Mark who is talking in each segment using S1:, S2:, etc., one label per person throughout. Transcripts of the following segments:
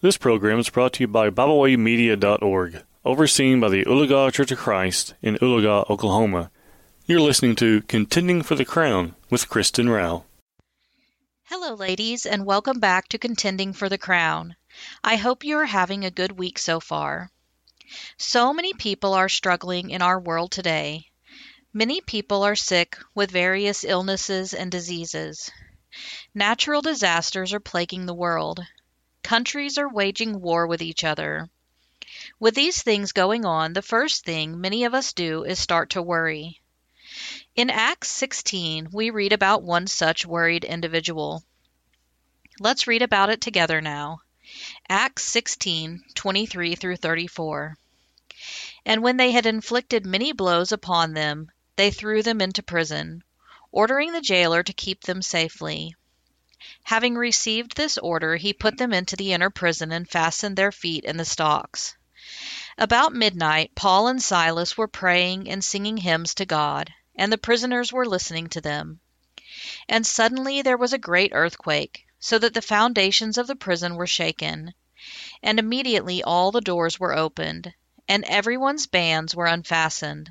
S1: This program is brought to you by BibleWayMedia.org, overseen by the Oologah Church of Christ in Oologah, Oklahoma. You're listening to Contending for the Crown with Kristen Rao.
S2: Hello, ladies, and welcome back to Contending for the Crown. I hope you are having a good week so far. So many people are struggling in our world today. Many people are sick with various illnesses and diseases. Natural disasters are plaguing the world. Countries are waging war with each other. With these things going on, the first thing many of us do is start to worry. In Acts 16, we read about one such worried individual. Let's read about it together now. Acts 16:23 through 34. And when they had inflicted many blows upon them, they threw them into prison, ordering the jailer to keep them safely. Having received this order, he put them into the inner prison and fastened their feet in the stocks. About midnight, Paul and Silas were praying and singing hymns to God, and the prisoners were listening to them. And suddenly there was a great earthquake, so that the foundations of the prison were shaken. And immediately all the doors were opened, and everyone's bands were unfastened.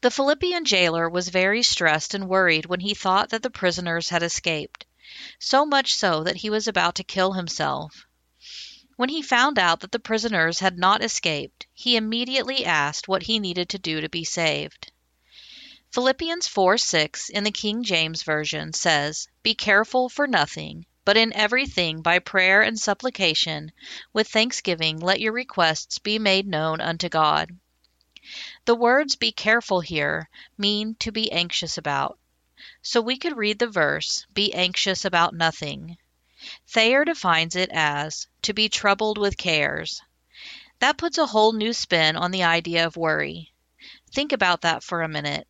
S2: The Philippian jailer was very stressed and worried when he thought that the prisoners had escaped, so much so that he was about to kill himself. When he found out that the prisoners had not escaped, he immediately asked what he needed to do to be saved. Philippians 4 6 in the King James Version says, Be careful for nothing, but in everything by prayer and supplication, with thanksgiving, let your requests be made known unto God. The words be careful here mean to be anxious about. So we could read the verse, be anxious about nothing. Thayer defines it as to be troubled with cares. That puts a whole new spin on the idea of worry. Think about that for a minute.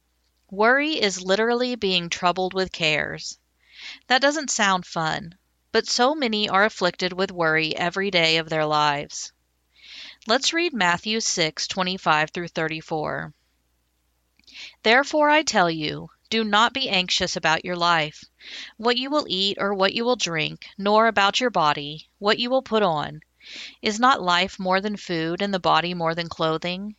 S2: Worry is literally being troubled with cares. That doesn't sound fun, but so many are afflicted with worry every day of their lives. Let's read Matthew 6 25 through 34. Therefore I tell you, do not be anxious about your life, what you will eat or what you will drink, nor about your body, what you will put on. Is not life more than food, and the body more than clothing?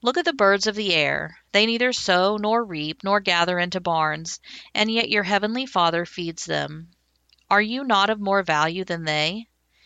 S2: Look at the birds of the air. They neither sow nor reap nor gather into barns, and yet your heavenly Father feeds them. Are you not of more value than they?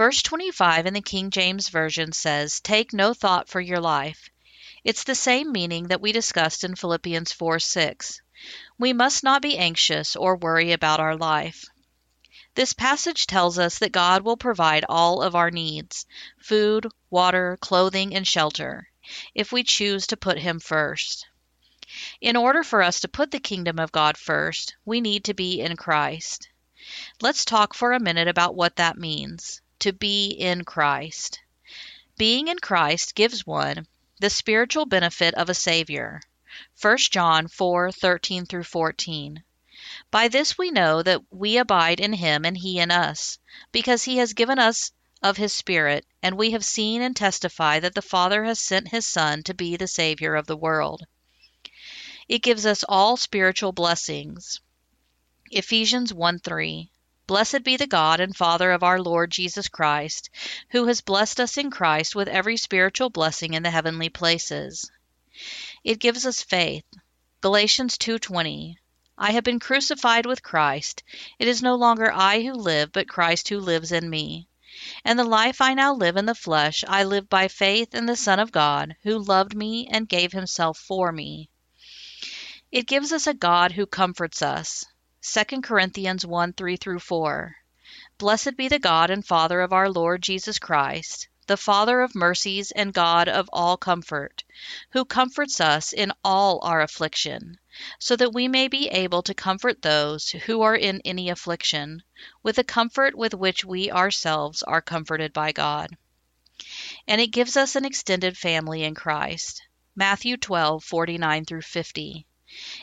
S2: Verse 25 in the King James Version says, Take no thought for your life. It's the same meaning that we discussed in Philippians 4 6. We must not be anxious or worry about our life. This passage tells us that God will provide all of our needs food, water, clothing, and shelter if we choose to put Him first. In order for us to put the kingdom of God first, we need to be in Christ. Let's talk for a minute about what that means to be in Christ. Being in Christ gives one the spiritual benefit of a Savior. 1 John 4 13 through 14. By this we know that we abide in him and he in us, because he has given us of his Spirit, and we have seen and testify that the Father has sent his Son to be the Savior of the world. It gives us all spiritual blessings. Ephesians 1 3. Blessed be the God and Father of our Lord Jesus Christ, who has blessed us in Christ with every spiritual blessing in the heavenly places. It gives us faith. Galatians 2:20. I have been crucified with Christ. It is no longer I who live, but Christ who lives in me. And the life I now live in the flesh, I live by faith in the Son of God, who loved me and gave himself for me. It gives us a God who comforts us. 2 Corinthians 1 3 through 4. Blessed be the God and Father of our Lord Jesus Christ, the Father of mercies and God of all comfort, who comforts us in all our affliction so that we may be able to comfort those who are in any affliction, with the comfort with which we ourselves are comforted by God. And it gives us an extended family in Christ. Matthew 12:49 through 50.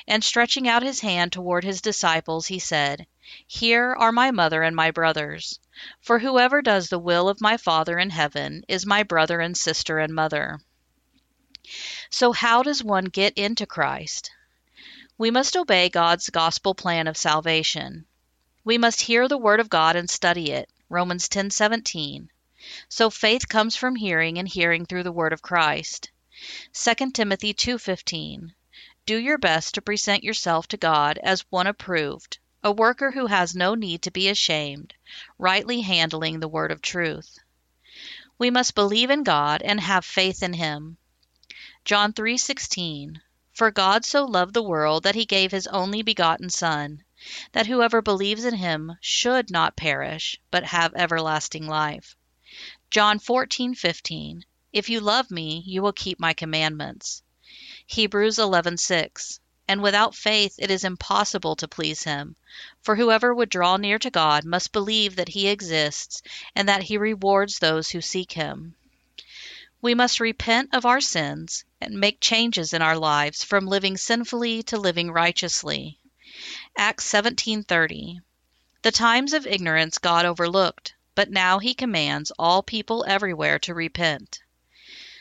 S2: And stretching out his hand toward his disciples, he said, Here are my mother and my brothers. For whoever does the will of my Father in heaven is my brother and sister and mother. So, how does one get into Christ? We must obey God's gospel plan of salvation. We must hear the word of God and study it. Romans 10:17. So faith comes from hearing and hearing through the word of Christ. 2 Timothy 2:15. Do your best to present yourself to God as one approved, a worker who has no need to be ashamed, rightly handling the word of truth. We must believe in God and have faith in him. John 3:16 for God so loved the world that he gave his only begotten Son, that whoever believes in him should not perish, but have everlasting life. John 14:15 If you love me, you will keep my commandments. Hebrews 11:6 And without faith it is impossible to please him, for whoever would draw near to God must believe that he exists and that he rewards those who seek him. We must repent of our sins and make changes in our lives from living sinfully to living righteously. Acts 17:30 The times of ignorance God overlooked, but now he commands all people everywhere to repent.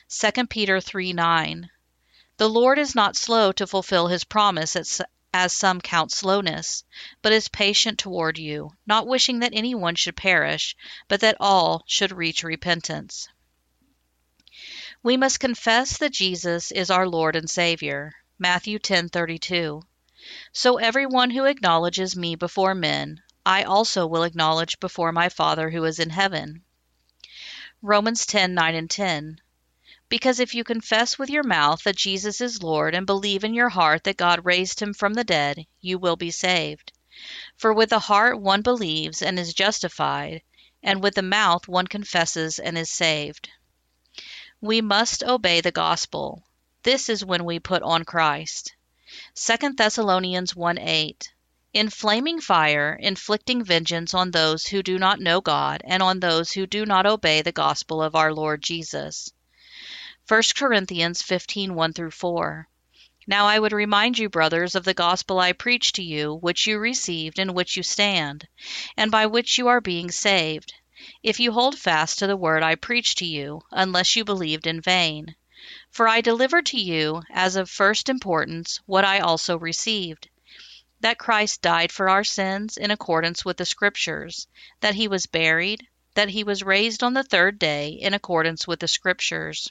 S2: 2 Peter 3:9 The Lord is not slow to fulfill his promise as some count slowness, but is patient toward you, not wishing that anyone should perish, but that all should reach repentance. We must confess that Jesus is our Lord and Savior. Matthew 10:32. So everyone who acknowledges me before men, I also will acknowledge before my Father who is in heaven. Romans 10:9 and 10. Because if you confess with your mouth that Jesus is Lord and believe in your heart that God raised him from the dead, you will be saved. For with the heart one believes and is justified, and with the mouth one confesses and is saved. We must obey the gospel. This is when we put on Christ. 2 Thessalonians 1 8. In flaming fire, inflicting vengeance on those who do not know God and on those who do not obey the gospel of our Lord Jesus. 1 Corinthians 15 1 through 4. Now I would remind you, brothers, of the gospel I preached to you, which you received, in which you stand, and by which you are being saved if you hold fast to the word I preached to you, unless you believed in vain. For I delivered to you, as of first importance, what I also received that Christ died for our sins in accordance with the Scriptures, that he was buried, that he was raised on the third day in accordance with the Scriptures.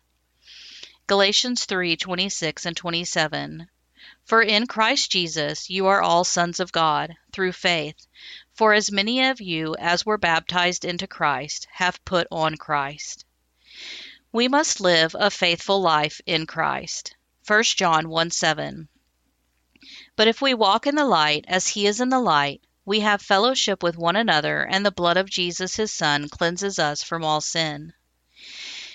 S2: Galatians 3:26 and 27. For in Christ Jesus you are all sons of God, through faith. For as many of you as were baptized into Christ have put on Christ. We must live a faithful life in Christ. 1 John 1 7. But if we walk in the light as he is in the light, we have fellowship with one another, and the blood of Jesus his Son cleanses us from all sin.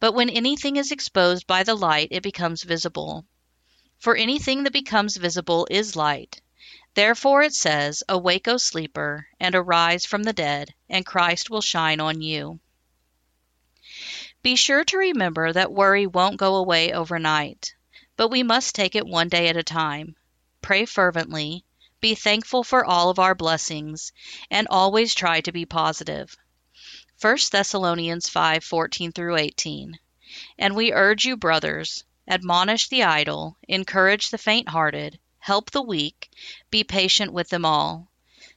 S2: But when anything is exposed by the light, it becomes visible. For anything that becomes visible is light. Therefore it says, Awake, O sleeper, and arise from the dead, and Christ will shine on you. Be sure to remember that worry won't go away overnight, but we must take it one day at a time. Pray fervently, be thankful for all of our blessings, and always try to be positive. 1 Thessalonians 5:14 through 18. And we urge you, brothers, admonish the idle, encourage the faint-hearted, help the weak, be patient with them all.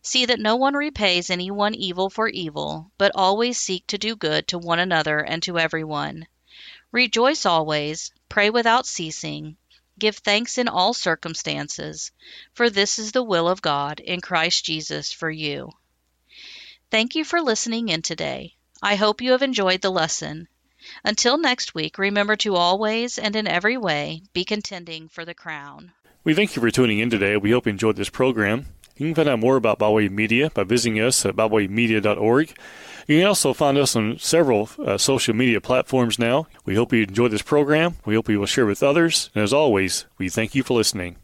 S2: See that no one repays anyone evil for evil, but always seek to do good to one another and to everyone. Rejoice always, pray without ceasing, give thanks in all circumstances, for this is the will of God in Christ Jesus for you. Thank you for listening in today. I hope you have enjoyed the lesson. Until next week, remember to always and in every way be contending for the crown.
S1: We thank you for tuning in today. We hope you enjoyed this program. You can find out more about BibleWay Media by visiting us at biblewaymedia.org. You can also find us on several uh, social media platforms now. We hope you enjoyed this program. We hope you will share with others. And as always, we thank you for listening.